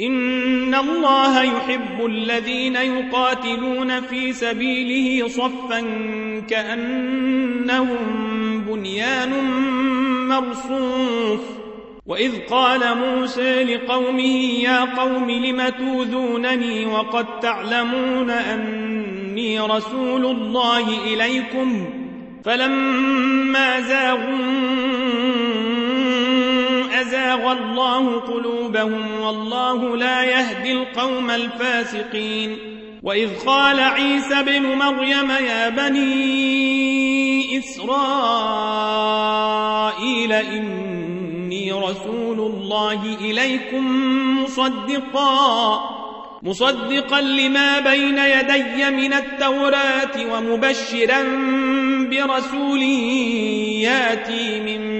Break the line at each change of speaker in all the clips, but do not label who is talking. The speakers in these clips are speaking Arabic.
إن الله يحب الذين يقاتلون في سبيله صفا كأنهم بنيان مرصوص وإذ قال موسى لقومه يا قوم لم توذونني وقد تعلمون أني رسول الله إليكم فلما زاغوا أزاغ الله قلوبهم والله لا يهدي القوم الفاسقين. وإذ قال عيسى بن مريم يا بني إسرائيل إني رسول الله إليكم مصدقا مصدقا لما بين يدي من التوراة ومبشرا برسول ياتي من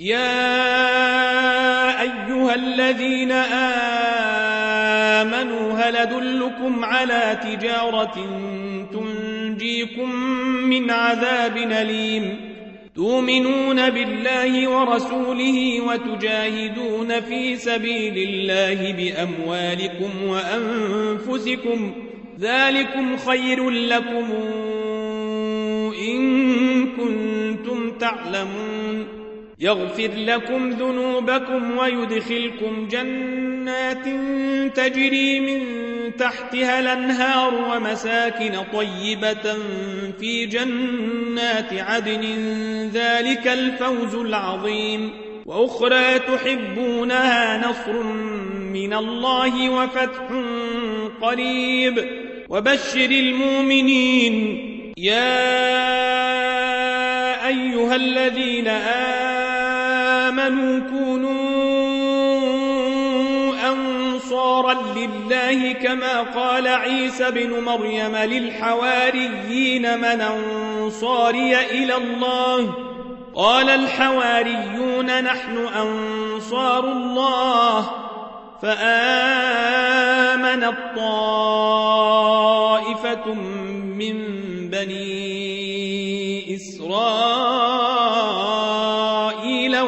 يا أيها الذين آمنوا هل أدلكم على تجارة تنجيكم من عذاب أليم؟ تؤمنون بالله ورسوله وتجاهدون في سبيل الله بأموالكم وأنفسكم. ذلكم خير لكم إن كنتم تعلمون. يغفر لكم ذنوبكم ويدخلكم جنات تجري من تحتها الأنهار ومساكن طيبة في جنات عدن. ذلك الفوز العظيم. وأخرى تحبونها نصر من الله وفتح قريب. وبشر المؤمنين. يا أيها الذين آمنوا آمنوا كونوا أنصارا لله كما قال عيسى بن مريم للحواريين من أنصاري إلى الله. قال الحواريون نحن أنصار الله. فآمن الطائفة من بني إسرائيل.